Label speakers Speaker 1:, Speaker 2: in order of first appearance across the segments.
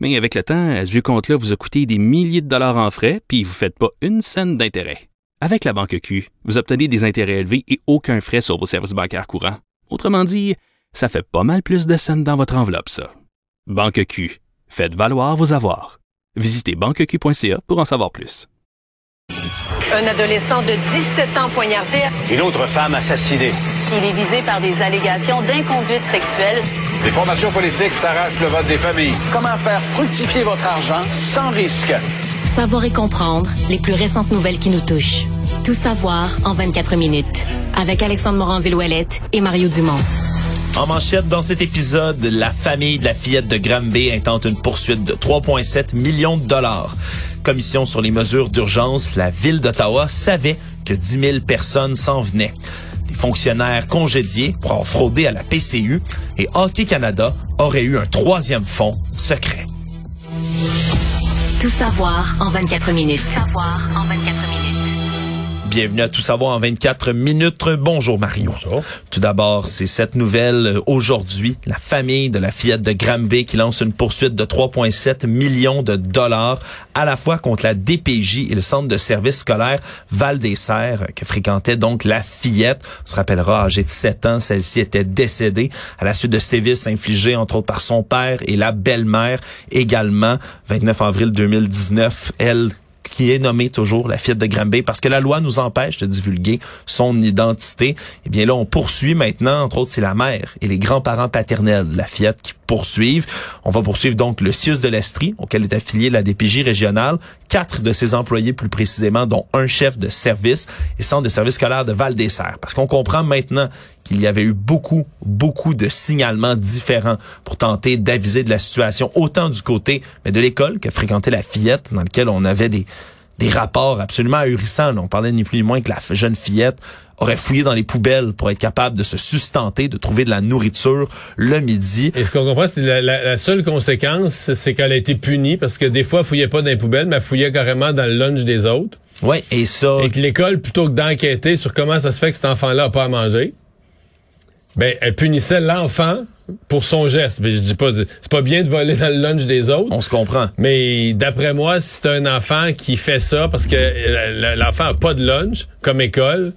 Speaker 1: Mais avec le temps, à ce vieux compte-là vous a coûté des milliers de dollars en frais, puis vous ne faites pas une scène d'intérêt. Avec la Banque Q, vous obtenez des intérêts élevés et aucun frais sur vos services bancaires courants. Autrement dit, ça fait pas mal plus de scènes dans votre enveloppe, ça. Banque Q. Faites valoir vos avoirs. Visitez banqueq.ca pour en savoir plus.
Speaker 2: Un adolescent de 17 ans poignardé.
Speaker 3: Une autre femme assassinée.
Speaker 4: Il est visé par des allégations d'inconduite sexuelle.
Speaker 3: Les formations politiques s'arrachent le vote des familles.
Speaker 5: Comment faire fructifier votre argent sans risque?
Speaker 6: Savoir et comprendre les plus récentes nouvelles qui nous touchent. Tout savoir en 24 minutes. Avec Alexandre Morin-Villouellette et Mario Dumont.
Speaker 7: En manchette, dans cet épisode, la famille de la fillette de Granby intente une poursuite de 3,7 millions de dollars. Commission sur les mesures d'urgence, la ville d'Ottawa savait que 10 000 personnes s'en venaient. Les fonctionnaires congédiés pour avoir fraudé à la PCU et Hockey Canada aurait eu un troisième fonds secret.
Speaker 6: Tout savoir en 24 minutes. Tout savoir en 24 minutes.
Speaker 7: Bienvenue à Tout savoir en 24 minutes. Bonjour Mario.
Speaker 8: Bonjour.
Speaker 7: Tout d'abord, c'est cette nouvelle euh, aujourd'hui. La famille de la fillette de Granby qui lance une poursuite de 3,7 millions de dollars à la fois contre la DPJ et le centre de services scolaire Val des Serres que fréquentait donc la fillette. On se rappellera, âgée de 7 ans, celle-ci était décédée à la suite de sévices infligés entre autres par son père et la belle-mère également. 29 avril 2019, elle qui est nommée toujours la fillette de Granby parce que la loi nous empêche de divulguer son identité. Eh bien là, on poursuit maintenant, entre autres, c'est la mère et les grands-parents paternels de la fillette qui poursuivent. On va poursuivre donc le CIUS de l'Estrie, auquel est affiliée la DPJ régionale, quatre de ses employés plus précisément, dont un chef de service et centre de service scolaire de Val-des-Serres. Parce qu'on comprend maintenant qu'il y avait eu beaucoup, beaucoup de signalements différents pour tenter d'aviser de la situation, autant du côté mais de l'école que fréquentait la fillette, dans lequel on avait des, des rapports absolument ahurissants. On parlait ni plus ni moins que la jeune fillette aurait fouillé dans les poubelles pour être capable de se sustenter, de trouver de la nourriture le midi.
Speaker 8: Et ce qu'on comprend, c'est la, la, la seule conséquence, c'est qu'elle a été punie parce que des fois, elle fouillait pas dans les poubelles, mais elle fouillait carrément dans le lunch des autres.
Speaker 7: Ouais, et ça.
Speaker 8: Et que l'école, plutôt que d'enquêter sur comment ça se fait que cet enfant-là a pas à manger, ben, elle punissait l'enfant pour son geste. Mais je dis pas, c'est pas bien de voler dans le lunch des autres.
Speaker 7: On se comprend.
Speaker 8: Mais d'après moi, si c'est un enfant qui fait ça parce que euh, l'enfant a pas de lunch comme école,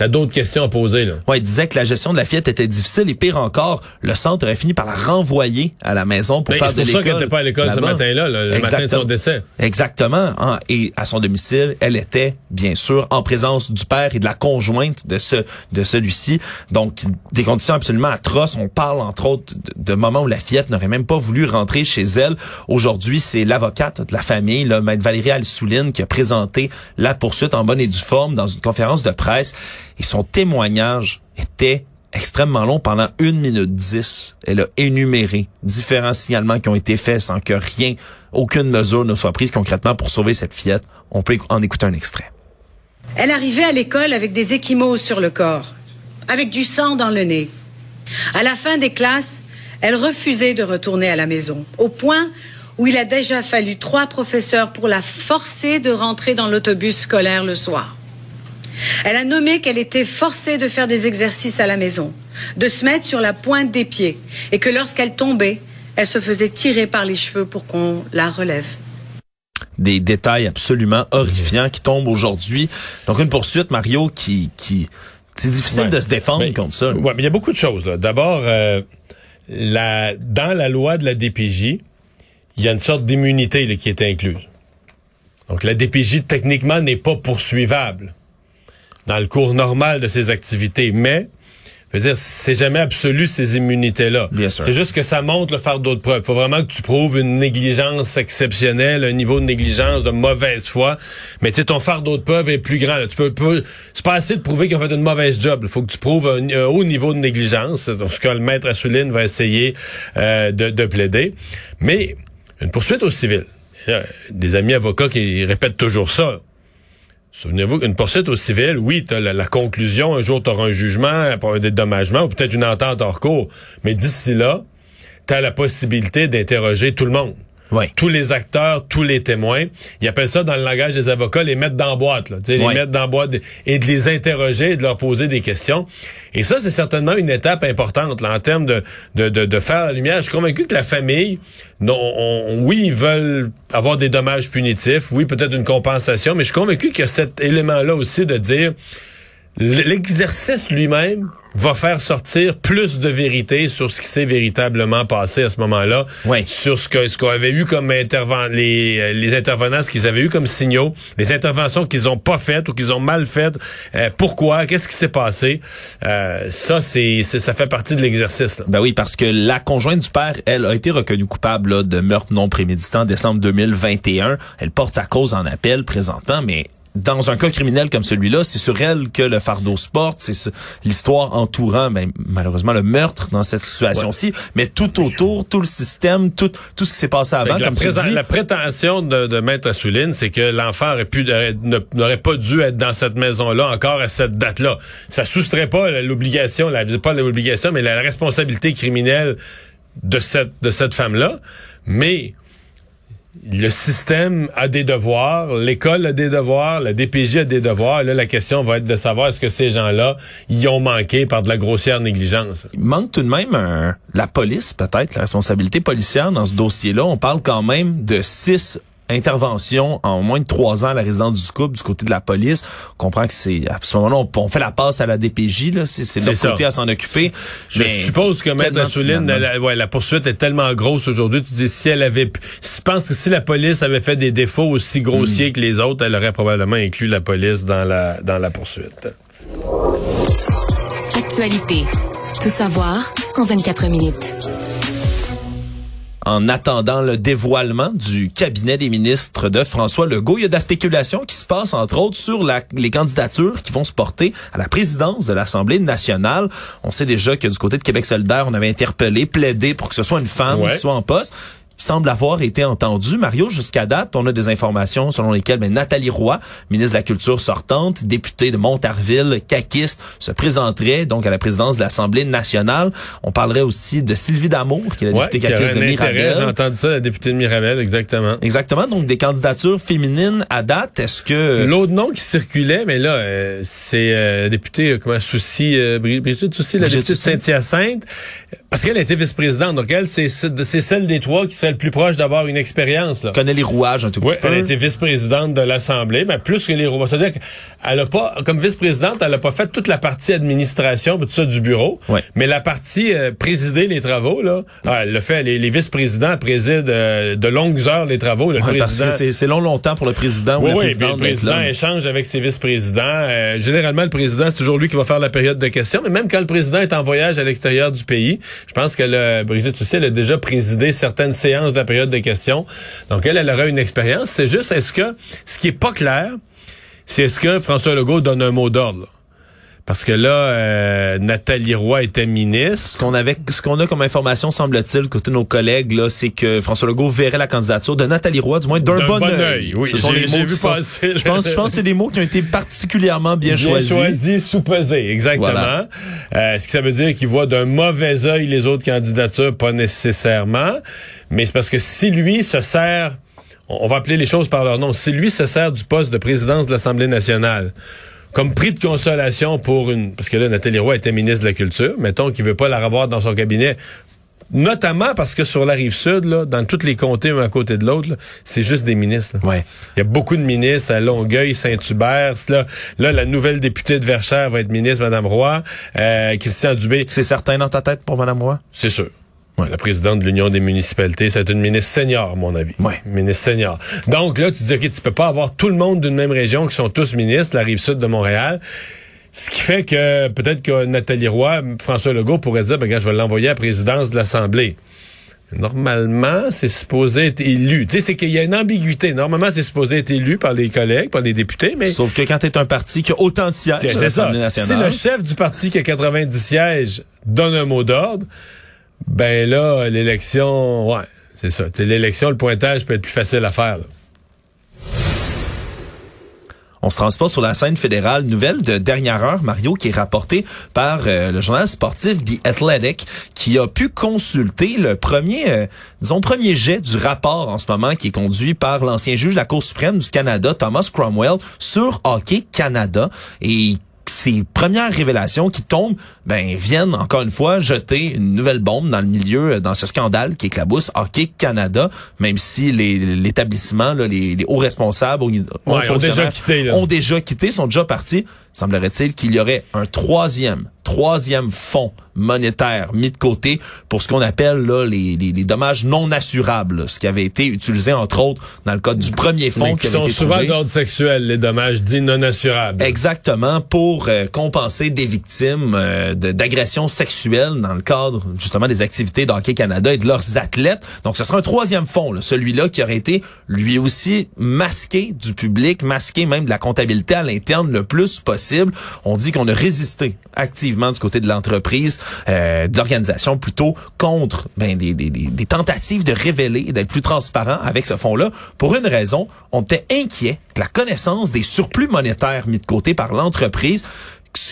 Speaker 8: T'as d'autres questions à poser, là.
Speaker 7: Ouais, il disait que la gestion de la fillette était difficile et pire encore, le centre aurait fini par la renvoyer à la maison pour
Speaker 8: Ben,
Speaker 7: faire de
Speaker 8: C'est pour
Speaker 7: l'école.
Speaker 8: ça qu'elle n'était pas à l'école ce matin-là, là, le matin de son décès.
Speaker 7: Exactement. hein. Et à son domicile, elle était, bien sûr, en présence du père et de la conjointe de ce de celui-ci. Donc, des conditions absolument atroces. On parle, entre autres, de, de moments où la fillette n'aurait même pas voulu rentrer chez elle. Aujourd'hui, c'est l'avocate de la famille, là, Maître Valérie Alsouline, qui a présenté la poursuite en bonne et due forme dans une conférence de presse. Et son témoignage était extrêmement long pendant une minute dix. Elle a énuméré différents signalements qui ont été faits sans que rien, aucune mesure ne soit prise concrètement pour sauver cette fillette. On peut en écouter un extrait.
Speaker 9: Elle arrivait à l'école avec des échymoses sur le corps, avec du sang dans le nez. À la fin des classes, elle refusait de retourner à la maison, au point où il a déjà fallu trois professeurs pour la forcer de rentrer dans l'autobus scolaire le soir. Elle a nommé qu'elle était forcée de faire des exercices à la maison, de se mettre sur la pointe des pieds, et que lorsqu'elle tombait, elle se faisait tirer par les cheveux pour qu'on la relève.
Speaker 7: Des détails absolument horrifiants qui tombent aujourd'hui. Donc une poursuite, Mario, qui... qui c'est difficile
Speaker 8: Ouais.
Speaker 7: de se défendre
Speaker 8: Mais-
Speaker 7: contre ça.
Speaker 8: Ouais, mais il y a beaucoup de choses. D'abord, euh, la, dans la loi de la DPJ, il y a une sorte d'immunité qui est incluse. Donc la DPJ, techniquement, n'est pas poursuivable dans le cours normal de ses activités, mais je veux dire, c'est jamais absolu ces immunités-là. C'est juste que ça montre le fardeau de preuve. Il faut vraiment que tu prouves une négligence exceptionnelle, un niveau de négligence de mauvaise foi. Mais tu sais, ton fardeau de preuve est plus grand. là. Tu peux, peux- c'est pas assez de prouver qu'ils ont fait une mauvaise job. Il faut que tu prouves un, un haut niveau de négligence. C'est ce que le maître Assouline va essayer euh, de, de plaider. Mais une poursuite au civil. Il y a Des amis avocats qui répètent toujours ça. Souvenez-vous qu'une poursuite au civil, oui, tu la, la, conclusion, un jour tu auras un jugement pour un dédommagement ou peut-être une entente hors cours. Mais d'ici là, tu as la possibilité d'interroger tout le monde. Tous les acteurs, tous les témoins. Ils appellent ça dans le langage des avocats les mettre dans la boîte, là, les mettre dans la boîte et de les interroger et de leur poser des questions. Et ça, c'est certainement une étape importante là, en termes de, de, de, de, faire la lumière. Je suis convaincu que la famille, non, oui, ils veulent avoir des dommages punitifs, oui, peut-être une compensation, mais je suis convaincu qu'il y a cet élément-là aussi de dire l'exercice lui-même va faire sortir plus de vérité sur ce qui s'est véritablement passé à ce moment-là, sur ce que ce qu'on avait eu comme interven les euh, les intervenants, ce qu'ils avaient eu comme signaux, les interventions qu'ils ont pas faites ou qu'ils ont mal faites, euh, pourquoi, qu'est-ce qui s'est passé, euh, ça c'est ça fait partie de l'exercice.
Speaker 7: Ben oui, parce que la conjointe du père, elle a été reconnue coupable de meurtre non prémédité en décembre 2021. Elle porte sa cause en appel présentement, mais dans un cas criminel comme celui-là, c'est sur elle que le fardeau se porte, c'est l'histoire entourant ben, malheureusement le meurtre dans cette situation-ci, mais tout autour, tout le système, tout tout ce qui s'est passé avant, comme
Speaker 8: tu dis. La prétention de, de Maître Assouline, c'est que l'enfant aurait pu n'aurait pas dû être dans cette maison-là encore à cette date-là. Ça soustrait pas l'obligation, la pas l'obligation, mais la responsabilité criminelle de cette de cette femme-là, mais le système a des devoirs, l'école a des devoirs, la DPJ a des devoirs. là, la question va être de savoir est-ce que ces gens-là y ont manqué par de la grossière négligence.
Speaker 7: Il manque tout de même la police, peut-être, la responsabilité policière dans ce dossier-là. On parle quand même de six intervention en moins de trois ans à la résidence du couple du côté de la police. On comprend que c'est à ce moment-là on, fait la passe à la DPJ là, c'est notre côté à s'en occuper.
Speaker 8: Je suppose que Maître Assouline, la, ouais, la poursuite est tellement grosse aujourd'hui. Tu dis si elle avait, je pense que si la police avait fait des défauts aussi grossiers mm. que les autres, elle aurait probablement inclus la police dans la dans la poursuite.
Speaker 6: Actualité. Tout savoir en 24 minutes
Speaker 7: en attendant le dévoilement du cabinet des ministres de François Legault. Il y a de la spéculation qui se passe, entre autres, sur la, les candidatures qui vont se porter à la présidence de l'Assemblée nationale. On sait déjà que du côté de Québec solidaire, on avait interpellé, plaidé pour que ce soit une femme qui soit en poste semble avoir été entendu. Mario, jusqu'à date, on a des informations selon lesquelles ben, Nathalie Roy, ministre de la Culture sortante, députée de Montarville, caquiste, se présenterait donc à la présidence de l'Assemblée nationale. On parlerait aussi de Sylvie Damour, qui est la députée caquiste de Mirabel.
Speaker 8: J'ai entendu ça, la députée de Mirabel, exactement.
Speaker 7: Exactement, donc des candidatures féminines à date. Est-ce que...
Speaker 8: L'autre nom qui circulait, mais là, euh, c'est euh, député, euh, comment, Souci, euh, Brigitte Soucy, la députée de Saint-Hyacinthe, parce qu'elle a été vice-présidente, donc elle, c'est celle des trois qui serait le plus proche d'avoir une expérience.
Speaker 7: Connaît les rouages un tout petit peu.
Speaker 8: Elle a été vice-présidente de l'Assemblée, mais plus que les rouages. C'est-à-dire qu'elle a pas, comme vice-présidente, elle a pas fait toute la partie administration, tout ça du bureau, mais la partie euh, présider les travaux, là, ah, elle le fait. Les, les vice-présidents président euh, de longues heures les travaux. Le président,
Speaker 7: c'est long longtemps pour le président ou
Speaker 8: oui, le président échange avec ses vice-présidents. Euh, généralement, le président, c'est toujours lui qui va faire la période de questions, mais même quand le président est en voyage à l'extérieur du pays, je pense que le, Brigitte Toussaint a déjà présidé certaines séances de la période de questions. Donc, elle, elle aura une expérience. C'est juste, est-ce que, ce qui est pas clair, c'est est-ce que François Legault donne un mot d'ordre, parce que là, euh, Nathalie Roy était ministre.
Speaker 7: Ce qu'on avait, ce qu'on a comme information, semble-t-il, côté nos collègues, là, c'est que François Legault verrait la candidature de Nathalie Roy, du moins d'un bon, œil.
Speaker 8: Oui,
Speaker 7: ce sont les mots
Speaker 8: vu passer,
Speaker 7: je pense, je pense que c'est des mots qui ont été particulièrement bien, bien choisis.
Speaker 8: choisis, sous-pesés, exactement. Euh, ce que ça veut dire qu'il voit d'un mauvais œil les autres candidatures, pas nécessairement. Mais c'est parce que si lui se sert, on va appeler les choses par leur nom, si lui se sert du poste de présidence de l'Assemblée nationale comme prix de consolation pour une... Parce que là, Nathalie Roy était ministre de la Culture. Mettons qu'il veut pas la revoir dans son cabinet. Notamment parce que sur la rive sud, là, dans tous les comtés, un à côté de l'autre, c'est juste des ministres.
Speaker 7: Ouais.
Speaker 8: Il y a beaucoup de ministres à Longueuil, Saint-Hubert. Là, là, la nouvelle députée de Verchères va être ministre, Mme Roy. Euh, Christian Dubé.
Speaker 7: C'est certain dans ta tête pour Mme Roy?
Speaker 8: C'est sûr. La présidente de l'Union des municipalités, c'est une ministre senior, à mon avis.
Speaker 7: Ouais.
Speaker 8: Ministre senior. Donc là, tu dis, OK, tu peux pas avoir tout le monde d'une même région qui sont tous ministres, la rive sud de Montréal. Ce qui fait que peut-être que Nathalie Roy, François Legault pourrait dire, ben, je vais l'envoyer à la présidence de l'Assemblée. Normalement, c'est supposé être élu. Tu sais, c'est qu'il y a une ambiguïté. Normalement, c'est supposé être élu par les collègues, par les députés, mais...
Speaker 7: Sauf que quand tu es un parti qui a autant de sièges
Speaker 8: c'est ça. Si le chef du parti qui a 90 sièges donne un mot d'ordre, ben là, l'élection, ouais, c'est ça. L'élection, le pointage peut être plus facile à faire.
Speaker 7: On se transporte sur la scène fédérale. Nouvelle de dernière heure, Mario, qui est rapportée par euh, le journal sportif The Athletic, qui a pu consulter le premier, euh, disons, premier jet du rapport en ce moment qui est conduit par l'ancien juge de la Cour suprême du Canada, Thomas Cromwell, sur Hockey Canada. Et ces premières révélations qui tombent, ben viennent encore une fois jeter une nouvelle bombe dans le milieu, euh, dans ce scandale qui éclabousse Hockey Canada, même si l'établissement, les, les, hauts responsables
Speaker 8: ouais, ont déjà quitté, là.
Speaker 7: ont déjà quitté, sont déjà partis. Semblerait-il qu'il y aurait un troisième troisième fonds monétaire mis de côté pour ce qu'on appelle là, les, les, les, dommages non assurables, ce qui avait été utilisé entre autres dans le cas du premier fonds
Speaker 8: qui, sont souvent d'ordre sexuel, les dommages dits non assurables.
Speaker 7: Exactement, pour euh, compenser des victimes euh, d'agressions sexuelles dans le cadre justement des activités d'Hockey Canada et de leurs athlètes. Donc ce sera un troisième fonds, celui-là qui aurait été lui aussi masqué du public, masqué même de la comptabilité à l'interne le plus possible. On dit qu'on a résisté activement du côté de l'entreprise, euh, de l'organisation plutôt contre ben, des, des, des tentatives de révéler, d'être plus transparent avec ce fonds-là. Pour une raison, on était inquiet que la connaissance des surplus monétaires mis de côté par l'entreprise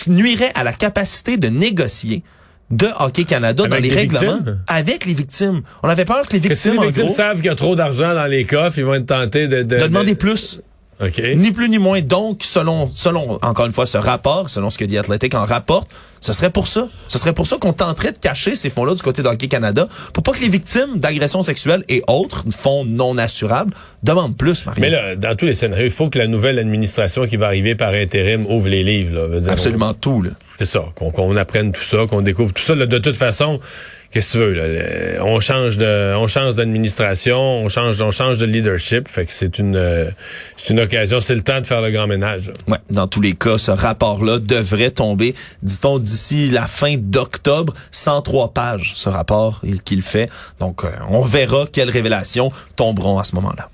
Speaker 7: nuirait à la capacité de négocier de Hockey Canada dans les, règlements avec les victimes. On avait peur que les victimes,
Speaker 8: que si les victimes savent qu'il y a trop d'argent dans les coffres, ils vont être tentés de, de,
Speaker 7: de demander plus. Ni plus ni moins. Donc, selon, selon, encore une fois, ce rapport, selon ce que The Athletic en rapporte, ce serait pour ça. Ce serait pour ça qu'on tenterait de cacher ces fonds-là du côté d'Hockey Canada pour pas que les victimes d'agressions sexuelles et autres, fonds non assurables, demandent plus, Marie.
Speaker 8: Mais là, dans tous les scénarios, il faut que la nouvelle administration qui va arriver par intérim ouvre les livres. Là.
Speaker 7: Absolument tout.
Speaker 8: C'est ça. Qu'on apprenne tout ça, qu'on découvre tout ça. de toute façon, qu'est-ce que tu veux là, on change de on change d'administration on change on change de leadership. Fait que c'est une euh, c'est une occasion c'est le temps de faire le grand ménage
Speaker 7: ouais dans tous les cas ce rapport là devrait tomber dit-on d'ici la fin d'octobre. 103 pages ce rapport qu'il fait. Donc euh, on verra quelles révélations tomberont à ce moment-là.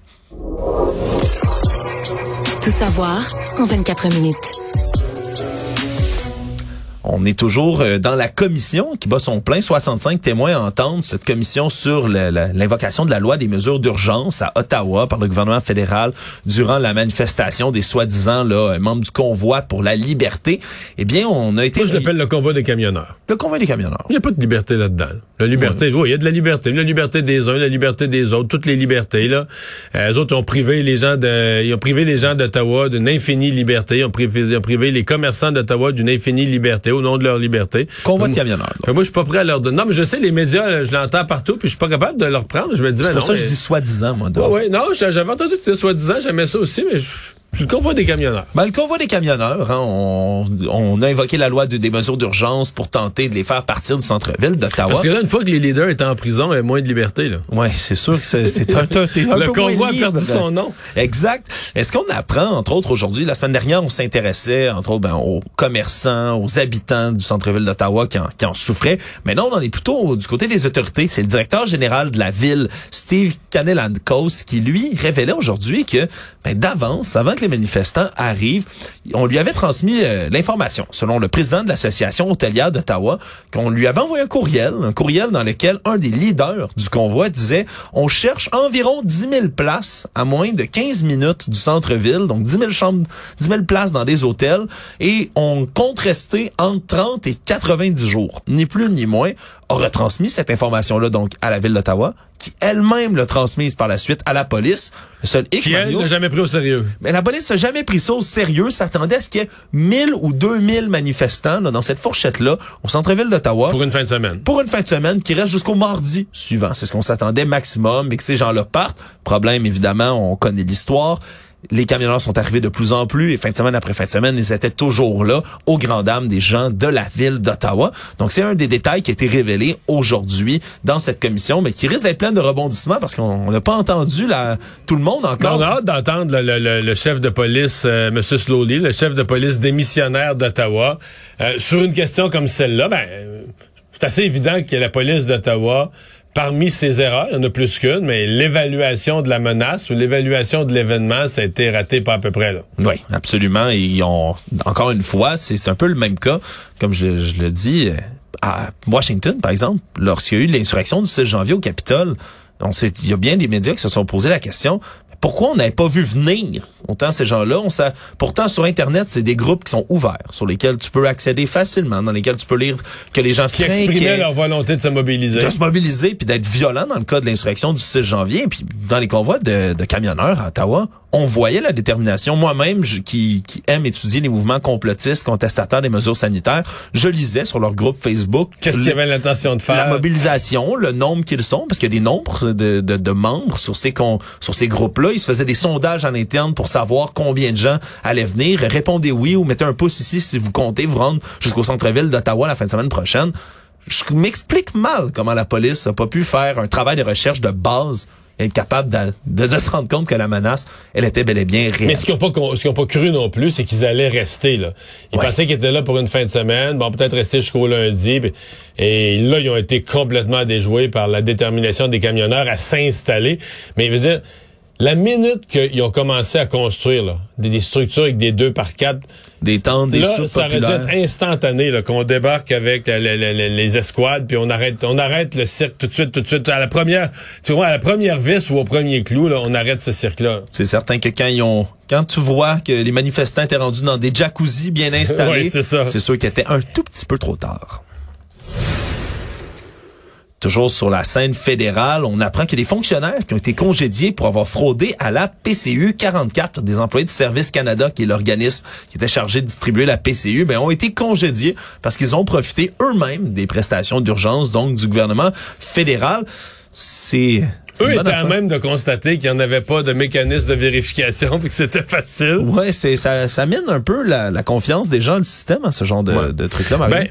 Speaker 6: Tout savoir en 24 minutes
Speaker 7: on est toujours euh, dans la commission qui bat son plein. 65 témoins entendent cette commission sur l'invocation de la loi des mesures d'urgence à Ottawa par le gouvernement fédéral durant la manifestation des soi-disant euh, membres du convoi pour la liberté. Eh bien, on a été...
Speaker 8: Moi, je l'appelle le convoi des camionneurs.
Speaker 7: Le convoi des camionneurs.
Speaker 8: Il n'y a pas de liberté là-dedans. La liberté, oui, il y a de la liberté. La liberté des uns, la liberté des autres, toutes les libertés. Là. Euh, les autres ont privé les gens de, ils ont privé les gens d'Ottawa d'une infinie liberté. Ils ont privé, ils ont privé les commerçants d'Ottawa d'une infinie liberté au nom de leur liberté.
Speaker 7: Convoi de camionneurs.
Speaker 8: Moi, je suis pas prêt à leur donner. Non, mais je sais, les médias, je l'entends partout, puis je suis pas capable de leur prendre. Je me dis,
Speaker 7: C'est
Speaker 8: pour
Speaker 7: ça que je dis soi-disant, moi.
Speaker 8: Oui, ouais, non, j'avais entendu que c'était soi-disant, j'aimais ça aussi, mais je le convoi des camionneurs.
Speaker 7: Ben, le convoi des camionneurs, hein, on, on, a invoqué la loi de, des mesures d'urgence pour tenter de les faire partir du centre-ville d'Ottawa.
Speaker 8: Parce que là, une fois que les leaders étaient en prison, il y a moins de liberté. Là.
Speaker 7: Ouais, c'est sûr que c'est un, un, un,
Speaker 8: Le convoi a perdu son nom.
Speaker 7: Exact. Est-ce qu'on apprend, entre autres, aujourd'hui, la semaine dernière, on s'intéressait, entre autres, ben, aux commerçants, aux habitants du centre-ville d'Ottawa qui en, qui en souffraient. Mais non, on en est plutôt du côté des autorités. C'est le directeur général de la ville, Steve Canelandcos, qui, lui, révélait aujourd'hui que, ben, d'avance, avant que manifestants arrive, on lui avait transmis euh, l'information, selon le président de l'association hôtelière d'Ottawa, qu'on lui avait envoyé un courriel, un courriel dans lequel un des leaders du convoi disait on cherche environ 10 000 places à moins de 15 minutes du centre-ville, donc 10 000 chambres, 10 000 places dans des hôtels, et on compte rester entre 30 et 90 jours, ni plus ni moins, a retransmis cette information-là donc à la ville d'Ottawa, qui elle-même l'a transmise par la suite à la police. Le seul
Speaker 8: hic, qui elle n'a jamais pris au sérieux.
Speaker 7: Mais la police n'a jamais pris ça au sérieux. S'attendait à ce qu'il y ait 1000 ou 2000 manifestants là, dans cette fourchette-là au centre-ville d'Ottawa.
Speaker 8: Pour une fin de semaine.
Speaker 7: Pour une fin de semaine qui reste jusqu'au mardi suivant. C'est ce qu'on s'attendait maximum et que ces gens-là partent. Problème, évidemment, on connaît l'histoire les camionneurs sont arrivés de plus en plus et fin de semaine après fin de semaine, ils étaient toujours là, aux grandes dames des gens de la ville d'Ottawa. Donc, c'est un des détails qui a été révélé aujourd'hui dans cette commission, mais qui risque d'être plein de rebondissements parce qu'on n'a pas entendu la, tout le monde encore.
Speaker 8: on a hâte d'entendre le, chef de police, euh, M. Slowly, le chef de police démissionnaire d'Ottawa, euh, sur une question comme celle-là. Ben, c'est assez évident que la police d'Ottawa parmi ces erreurs, il y en a plus qu'une, mais l'évaluation de la menace ou l'évaluation de l'événement, ça a été raté pas à peu près. Là.
Speaker 7: Oui, absolument. Et encore une fois, c'est un peu le même cas, comme je, je le dis, euh, à Washington, par exemple, lorsqu'il y a eu l'insurrection du 6 janvier au Capitole, on sait, il y a bien des médias qui se sont posé la question, pourquoi on n'avait pas vu venir autant ces gens-là? On sait, pourtant, sur Internet, c'est des groupes qui sont ouverts, sur lesquels tu peux accéder facilement, dans lesquels tu peux lire que les gens se
Speaker 8: Qui exprimaient leur volonté de se mobiliser.
Speaker 7: De se mobiliser, puis d'être violents dans le cas de l'insurrection du 6 janvier. Puis dans les convois de, de camionneurs à Ottawa, on voyait la détermination. Moi-même, qui, qui aime étudier les mouvements complotistes, contestataires des mesures sanitaires, je lisais sur leur groupe Facebook.
Speaker 8: Qu'est-ce qu'il y avait l'intention de faire?
Speaker 7: La mobilisation, le nombre qu'ils sont, parce qu'il y a des nombres de, de, de membres sur ces con- sur ces groupes-là. Ils se faisaient des sondages en interne pour savoir combien de gens allaient venir. Répondez oui ou mettez un pouce ici si vous comptez vous rendre jusqu'au centre-ville d'Ottawa la fin de semaine prochaine. Je m'explique mal comment la police a pas pu faire un travail de recherche de base être capable de, de- de se rendre compte que la menace, elle était bel et bien réelle.
Speaker 8: Mais ce qu'ils n'ont pas, cru non plus, c'est qu'ils allaient rester là. Ils
Speaker 7: Ouais.
Speaker 8: pensaient qu'ils étaient là pour une fin de semaine, bon peut-être rester jusqu'au lundi, puis- et là ils ont été complètement déjoués par la détermination des camionneurs à s'installer. Mais je veux dire, la minute qu'ils ont commencé à construire là, des, des structures avec des deux par quatre,
Speaker 7: des tentes, des
Speaker 8: là ça aurait dû être instantané qu'on débarque avec la- la- la- la- les escouades, puis on arrête, on arrête le cirque tout de suite, tout de suite à la première, tu vois, à la première vis ou au premier clou, là, on arrête ce cirque-là.
Speaker 7: C'est certain que quand ils ont, quand tu vois que les manifestants étaient rendus dans des jacuzzis bien installés,
Speaker 8: Ouais, c'est
Speaker 7: sûr qu'il était un tout petit peu trop tard. Toujours sur la scène fédérale, on apprend que des fonctionnaires qui ont été congédiés pour avoir fraudé à la PCU 44, des employés de Service Canada, qui est l'organisme qui était chargé de distribuer la PCU, ben, ont été congédiés parce qu'ils ont profité eux-mêmes des prestations d'urgence, donc du gouvernement fédéral. C'est...
Speaker 8: Eux étaient à même de constater qu'il n'y en avait pas de mécanisme de vérification puis que c'était facile.
Speaker 7: Ouais, c'est ça, ça mine un peu la, la confiance des gens dans le système, à ce genre de,
Speaker 8: Ouais.
Speaker 7: de trucs-là. Mario.
Speaker 8: Ben,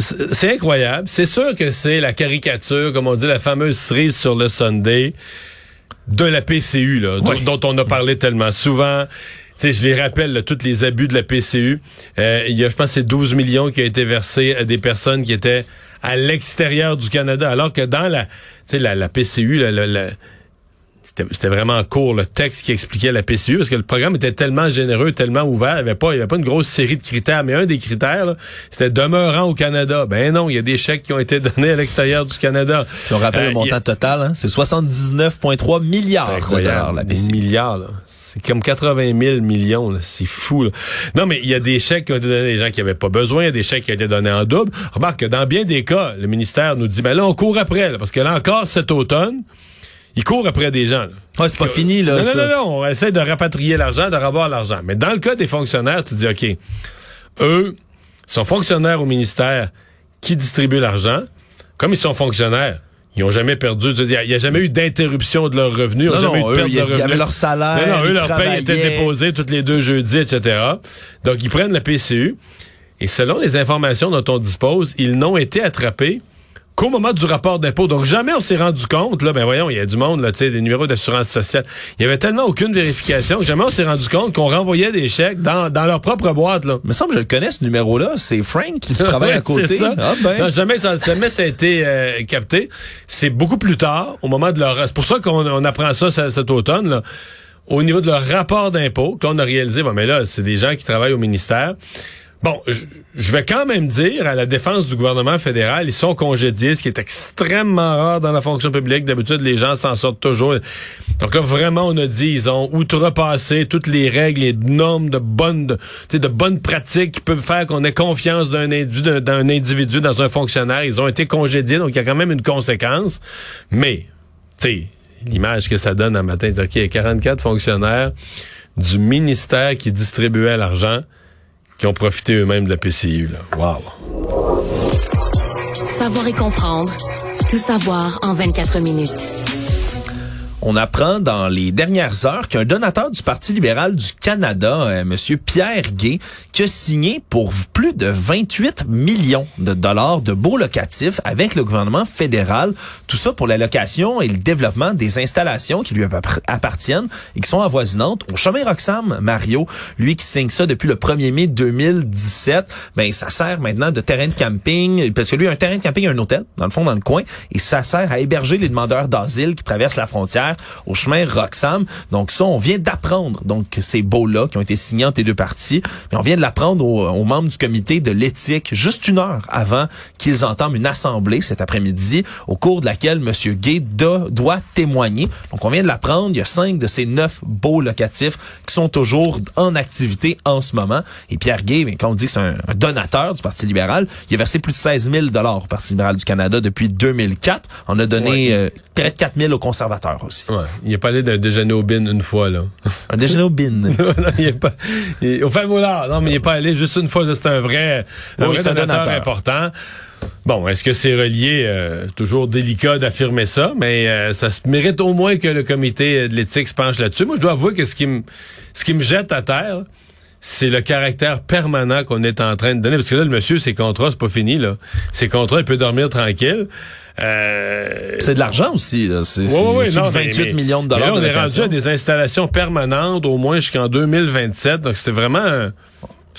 Speaker 8: c'est incroyable. C'est sûr que c'est la caricature, comme on dit, la fameuse cerise sur le Sunday de la PCU, là, dont- on a parlé tellement souvent. Tu sais, je les rappelle, là, tous les abus de la PCU. Euh, il y a, je pense, c'est 12 millions qui ont été versés à des personnes qui étaient à l'extérieur du Canada, alors que dans la, tu sais, la, la PCU, la- la- la- c'était vraiment court le texte qui expliquait la PCU parce que le programme était tellement généreux, tellement ouvert, il n'y avait pas il y avait pas une grosse série de critères, mais un des critères c'était demeurant au Canada. Ben non, il y a des chèques qui ont été donnés à l'extérieur du Canada.
Speaker 7: Puis on rappelle
Speaker 8: Euh,
Speaker 7: le
Speaker 8: a-
Speaker 7: montant total, hein, c'est 79,3 milliards de dollars, la PCU.
Speaker 8: milliards, là. C'est comme 80 000 millions, là. C'est fou, là. Non, mais il y a des chèques qui ont été donnés à des gens qui n'avaient pas besoin. Il y a des chèques qui ont été donnés en double. Remarque que dans bien des cas, le ministère nous dit, ben là, on court après, là, parce que là encore, cet automne, il court après des gens.
Speaker 7: Ouais, c'est pas fini, là.
Speaker 8: Non, non,
Speaker 7: ça.
Speaker 8: non, non, on essaie de rapatrier l'argent, de revoir l'argent. Mais dans le cas des fonctionnaires, tu dis, OK, eux sont fonctionnaires au ministère qui distribuent l'argent. Comme ils sont fonctionnaires, ils ont jamais perdu. Il n'y a, jamais eu d'interruption de leurs revenus. Ils ont
Speaker 7: Non,
Speaker 8: jamais
Speaker 7: non,
Speaker 8: eu de perte de
Speaker 7: a- il y
Speaker 8: revenus.
Speaker 7: avait leur salaire,
Speaker 8: Non, non, eux,
Speaker 7: ils
Speaker 8: leur paye était déposée tous les deux jeudis, etc. Donc, ils prennent la PCU. Et selon les informations dont on dispose, ils n'ont été attrapés qu'au moment du rapport d'impôt. Donc, jamais on s'est rendu compte, là, ben voyons, il y a du monde, là, tu sais, des numéros d'assurance sociale. Il y avait tellement aucune vérification que jamais on s'est rendu compte qu'on renvoyait des chèques dans, dans leur propre boîte, là.
Speaker 7: Il me semble que je le connais, ce numéro-là. C'est Frank qui travaille
Speaker 8: Ouais,
Speaker 7: à côté.
Speaker 8: ça.
Speaker 7: Ah, ben.
Speaker 8: Non, jamais, ça, jamais ça a été euh, capté. C'est beaucoup plus tard, au moment de leur... C'est pour ça qu'on on apprend ça ce- cet automne, là. Au niveau de leur rapport d'impôt, qu'on a réalisé, bon, mais là, c'est des gens qui travaillent au ministère. Bon, je- vais quand même dire, à la défense du gouvernement fédéral, ils sont congédiés, ce qui est extrêmement rare dans la fonction publique. D'habitude, les gens s'en sortent toujours. Donc là, vraiment, on a dit, ils ont outrepassé toutes les règles et normes de bonnes, de, bonnes pratiques qui peuvent faire qu'on ait confiance d'un individu, individu dans un fonctionnaire. Ils ont été congédiés, donc il y a quand même une conséquence. Mais, tu sais, l'image que ça donne un matin, c'est OK, il y a 44 fonctionnaires du ministère qui distribuaient l'argent qui ont profité eux-mêmes de la PCU. Wow.
Speaker 6: Savoir et comprendre. Tout savoir en 24 minutes.
Speaker 7: On apprend dans les dernières heures qu'un donateur du Parti libéral du Canada, euh, Monsieur Pierre Gay, qui a signé pour plus de 28 millions de dollars de baux locatifs avec le gouvernement fédéral. Tout ça pour la location et le développement des installations qui lui appar- appartiennent et qui sont avoisinantes au chemin Roxham, Mario. Lui qui signe ça depuis le 1er mai 2017, ben ça sert maintenant de terrain de camping, parce que lui, un terrain de camping, un hôtel, dans le fond, dans le coin, et ça sert à héberger les demandeurs d'asile qui traversent la frontière hier au chemin Roxham. Donc ça, on vient d'apprendre donc ces baux-là qui ont été signés entre les deux parties. Mais on vient de l'apprendre aux, aux membres du comité de l'éthique juste une heure avant qu'ils entament une assemblée cet après-midi au cours de laquelle M. Gay do- doit témoigner. Donc on vient de l'apprendre. Il y a cinq de ces neuf baux locatifs qui sont toujours en activité en ce moment. Et Pierre Gay, ben, quand on dit que c'est un, un donateur du Parti libéral, il a versé plus de 16 000 dollars au Parti libéral du Canada depuis 2004. On a donné
Speaker 8: Ouais.
Speaker 7: euh, près de 4 000 aux conservateurs aussi.
Speaker 8: Ouais. Il est pas allé d'un déjeuner au bin une fois, là.
Speaker 7: Un déjeuner au bin.
Speaker 8: Non, il est pas, il- au fait, voilà. Non, mais il est pas allé juste une fois. C'est un vrai, un
Speaker 7: Oui,
Speaker 8: vrai
Speaker 7: c'est un
Speaker 8: donateur,
Speaker 7: donateur.
Speaker 8: important. Bon, est-ce que c'est relié? euh, toujours délicat d'affirmer ça, mais euh, ça se mérite au moins que le comité de l'éthique se penche là-dessus. Moi, je dois avouer que ce qui me, ce qui me jette à terre, c'est le caractère permanent qu'on est en train de donner. Parce que là, le monsieur, ses contrats, c'est pas fini, là. Ses contrats, il peut dormir tranquille. Euh,
Speaker 7: C'est de l'argent aussi. là. C'est
Speaker 8: Ouais, ouais, ouais,
Speaker 7: au-dessus de
Speaker 8: non, mais-
Speaker 7: 28
Speaker 8: mais-
Speaker 7: millions de dollars
Speaker 8: là, on
Speaker 7: de
Speaker 8: est rendu à des installations permanentes au moins jusqu'en 2027. Donc, c'était vraiment un,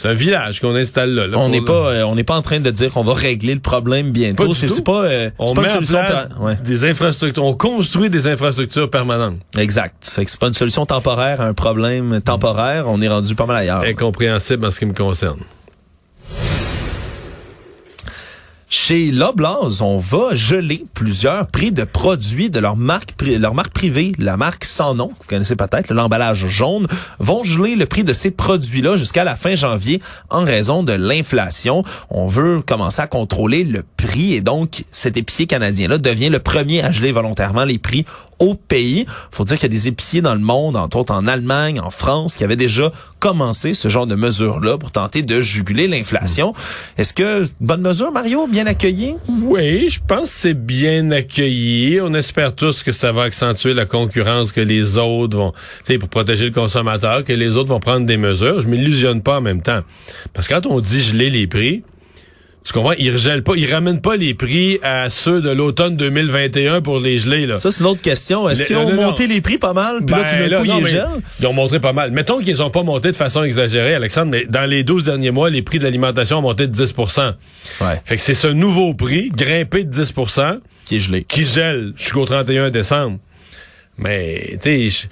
Speaker 8: c'est un village qu'on installe là. là,
Speaker 7: On
Speaker 8: pour-
Speaker 7: n'est pas, euh, on n'est pas en train de dire qu'on va régler le problème bientôt. C'est pas, euh,
Speaker 8: on
Speaker 7: pas
Speaker 8: met
Speaker 7: une
Speaker 8: en
Speaker 7: solution.
Speaker 8: place
Speaker 7: per- ouais.
Speaker 8: des infrastructures. On construit des infrastructures permanentes.
Speaker 7: Exact. C'est pas une solution temporaire à un problème temporaire. On est rendu pas mal ailleurs.
Speaker 8: Incompréhensible en ce qui me concerne.
Speaker 7: Chez Loblaws, on va geler plusieurs prix de produits de leur marque, leur marque privée, la marque sans nom, vous connaissez peut-être, l'emballage jaune, vont geler le prix de ces produits-là jusqu'à la fin janvier en raison de l'inflation. On veut commencer à contrôler le prix et donc cet épicier canadien-là devient le premier à geler volontairement les prix au pays. Faut dire qu'il y a des épiciers dans le monde, entre autres en Allemagne, en France, qui avaient déjà commencé ce genre de mesures-là pour tenter de juguler l'inflation. Est-ce que bonne mesure, Mario, bien accueilli?
Speaker 8: Oui, je pense que c'est bien accueilli. On espère tous que ça va accentuer la concurrence, que les autres vont, tu sais, pour protéger le consommateur, que les autres vont prendre des mesures. Je m'illusionne pas en même temps. Parce que quand on dit geler les prix, tu comprends, ils regèlent pas, ils ramènent pas les prix à ceux de l'automne 2021 pour les geler, là.
Speaker 7: Ça, c'est une autre question. Est-ce qu'ils ont
Speaker 8: non, non,
Speaker 7: monté les prix pas mal, puis là,
Speaker 8: Ben,
Speaker 7: coup,
Speaker 8: non,
Speaker 7: ils
Speaker 8: mais
Speaker 7: gèlent?
Speaker 8: Ils ont montré pas mal. Mettons qu'ils ont pas monté de façon exagérée, Alexandre, mais dans les 12 derniers mois, les prix de l'alimentation ont monté de 10
Speaker 7: Ouais.
Speaker 8: Fait que c'est ce nouveau prix, grimpé de 10
Speaker 7: Qui est gelé.
Speaker 8: qui gèle jusqu'au 31 décembre. Mais, tu sais,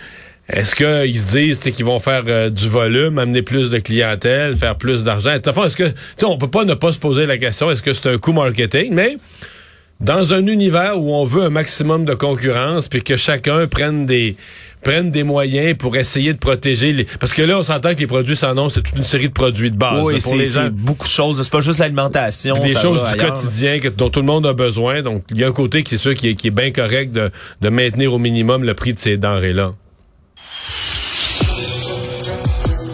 Speaker 8: est-ce qu'ils se disent qu'ils vont faire euh, du volume, amener plus de clientèle, faire plus d'argent? Enfin, est-ce que, on peut pas ne pas se poser la question, est-ce que c'est un coup marketing? Mais, dans un univers où on veut un maximum de concurrence, puis que chacun prenne des prenne des moyens pour essayer de protéger les... Parce que là, on s'entend que les produits sans nom, c'est toute une série de produits de base.
Speaker 7: oui,
Speaker 8: là, pour
Speaker 7: c'est
Speaker 8: les
Speaker 7: c'est
Speaker 8: gens
Speaker 7: beaucoup de choses. C'est pas juste l'alimentation.
Speaker 8: des choses du
Speaker 7: ailleurs.
Speaker 8: quotidien que, dont tout le monde a besoin. Donc, il y a un côté qui est sûr qui est, qui est bien correct de, de maintenir au minimum le prix de ces denrées-là.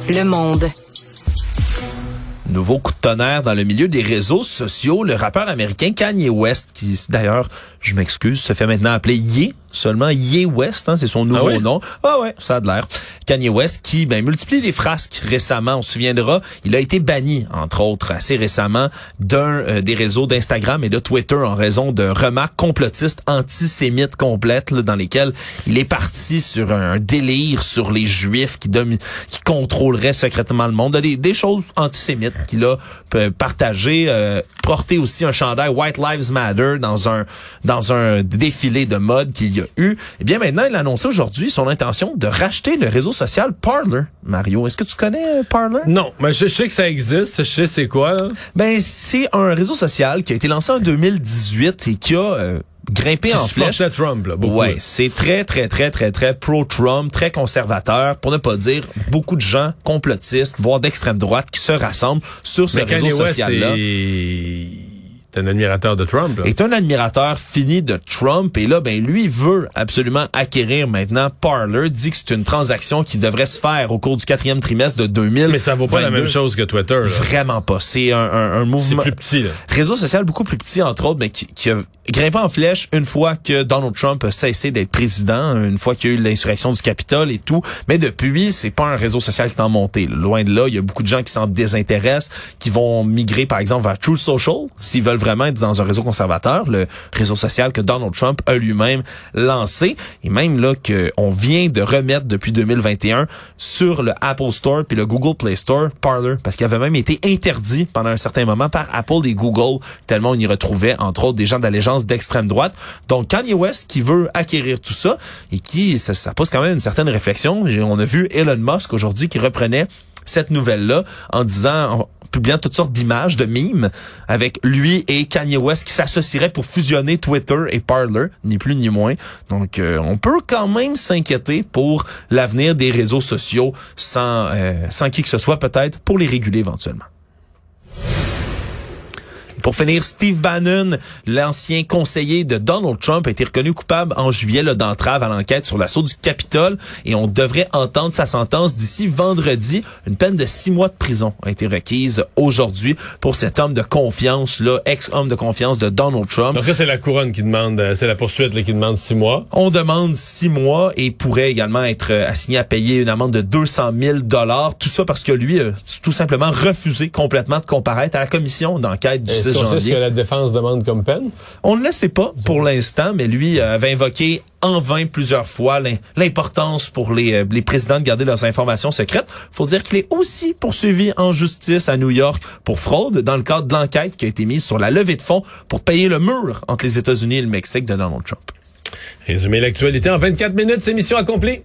Speaker 6: Le monde.
Speaker 7: Nouveau coup de tonnerre dans le milieu des réseaux sociaux. Le rappeur américain Kanye West, qui d'ailleurs, je m'excuse, se fait maintenant appeler Ye, seulement Ye West, hein, c'est son nouveau
Speaker 8: Ah oui?
Speaker 7: nom. Ah ouais, ça a de l'air. Kanye West qui ben, multiplie les frasques récemment. On se souviendra, il a été banni, entre autres, assez récemment, d'un euh, des réseaux d'Instagram et de Twitter en raison de remarques complotistes antisémites complètes là, dans lesquelles il est parti sur un délire sur les Juifs qui, qui contrôleraient secrètement le monde. Des, des choses antisémites qu'il a euh, partagées, euh, porté aussi un chandail White Lives Matter dans un dans un défilé de mode qu'il y a eu. Eh bien maintenant, il a annoncé aujourd'hui son intention de racheter le réseau social Parler. Mario, est-ce que tu connais euh, Parler?
Speaker 8: Non, mais je, sais que ça existe. Je sais c'est quoi, là.
Speaker 7: Ben, c'est un réseau social qui a été lancé en 2018 et qui a euh, grimpé en flèche.
Speaker 8: supportait Trump, là, beaucoup.
Speaker 7: Ouais, c'est très, très, très, très, très pro-Trump, très conservateur, pour ne pas dire beaucoup de gens complotistes, voire d'extrême droite, qui se rassemblent sur ce
Speaker 8: Mais
Speaker 7: réseau social-là.
Speaker 8: Est... est un admirateur de Trump, là.
Speaker 7: est un admirateur fini de Trump et là ben lui veut absolument acquérir maintenant Parler dit que c'est une transaction qui devrait se faire au cours du quatrième trimestre de 2000
Speaker 8: Mais ça vaut pas la même chose que Twitter, là.
Speaker 7: vraiment pas c'est un, un, un
Speaker 8: C'est
Speaker 7: mouvement
Speaker 8: plus petit, là.
Speaker 7: réseau social beaucoup plus petit entre autres mais qui, qui a grimpé en flèche une fois que Donald Trump a cessé d'être président une fois qu'il y a eu l'insurrection du Capitole et tout mais depuis c'est pas un réseau social qui est en montée là. loin de là il y a beaucoup de gens qui s'en désintéressent qui vont migrer par exemple vers True Social s'ils veulent vraiment être dans un réseau conservateur, le réseau social que Donald Trump a lui-même lancé, et même là qu'on vient de remettre depuis 2021 sur le Apple Store puis le Google Play Store Parler, parce qu'il avait même été interdit pendant un certain moment par Apple et Google, tellement on y retrouvait entre autres des gens d'allégeance d'extrême droite. Donc Kanye West qui veut acquérir tout ça et qui ça, ça pose quand même une certaine réflexion. On a vu Elon Musk aujourd'hui qui reprenait cette nouvelle-là en disant, publiant toutes sortes d'images, de mimes, avec lui et Kanye West qui s'associeraient pour fusionner Twitter et Parler, ni plus ni moins. Donc, euh, on peut quand même s'inquiéter pour l'avenir des réseaux sociaux sans, euh, sans qui que ce soit peut-être pour les réguler éventuellement. Pour finir, Steve Bannon, l'ancien conseiller de Donald Trump, a été reconnu coupable en juillet d'entrave à l'enquête sur l'assaut du Capitole et on devrait entendre sa sentence d'ici vendredi. Une peine de six mois de prison a été requise aujourd'hui pour cet homme de confiance, là, ex-homme de confiance de Donald Trump.
Speaker 8: Donc ça, c'est la couronne qui demande, euh, c'est la poursuite là, qui demande six mois.
Speaker 7: On demande six mois et pourrait également être euh, assigné à payer une amende de 200 000 dollars. Tout ça parce que lui a tout simplement refusé complètement de comparaître à la commission d'enquête du 6
Speaker 8: on sait ce que la défense demande comme peine?
Speaker 7: On ne le sait pas pour l'instant, mais lui euh, avait invoqué en vain plusieurs fois l'importance pour les, euh, les présidents de garder leurs informations secrètes. faut dire qu'il est aussi poursuivi en justice à New York pour fraude dans le cadre de l'enquête qui a été mise sur la levée de fonds pour payer le mur entre les États-Unis et le Mexique de Donald Trump.
Speaker 8: Résumer l'actualité en 24 minutes, c'est mission accomplie.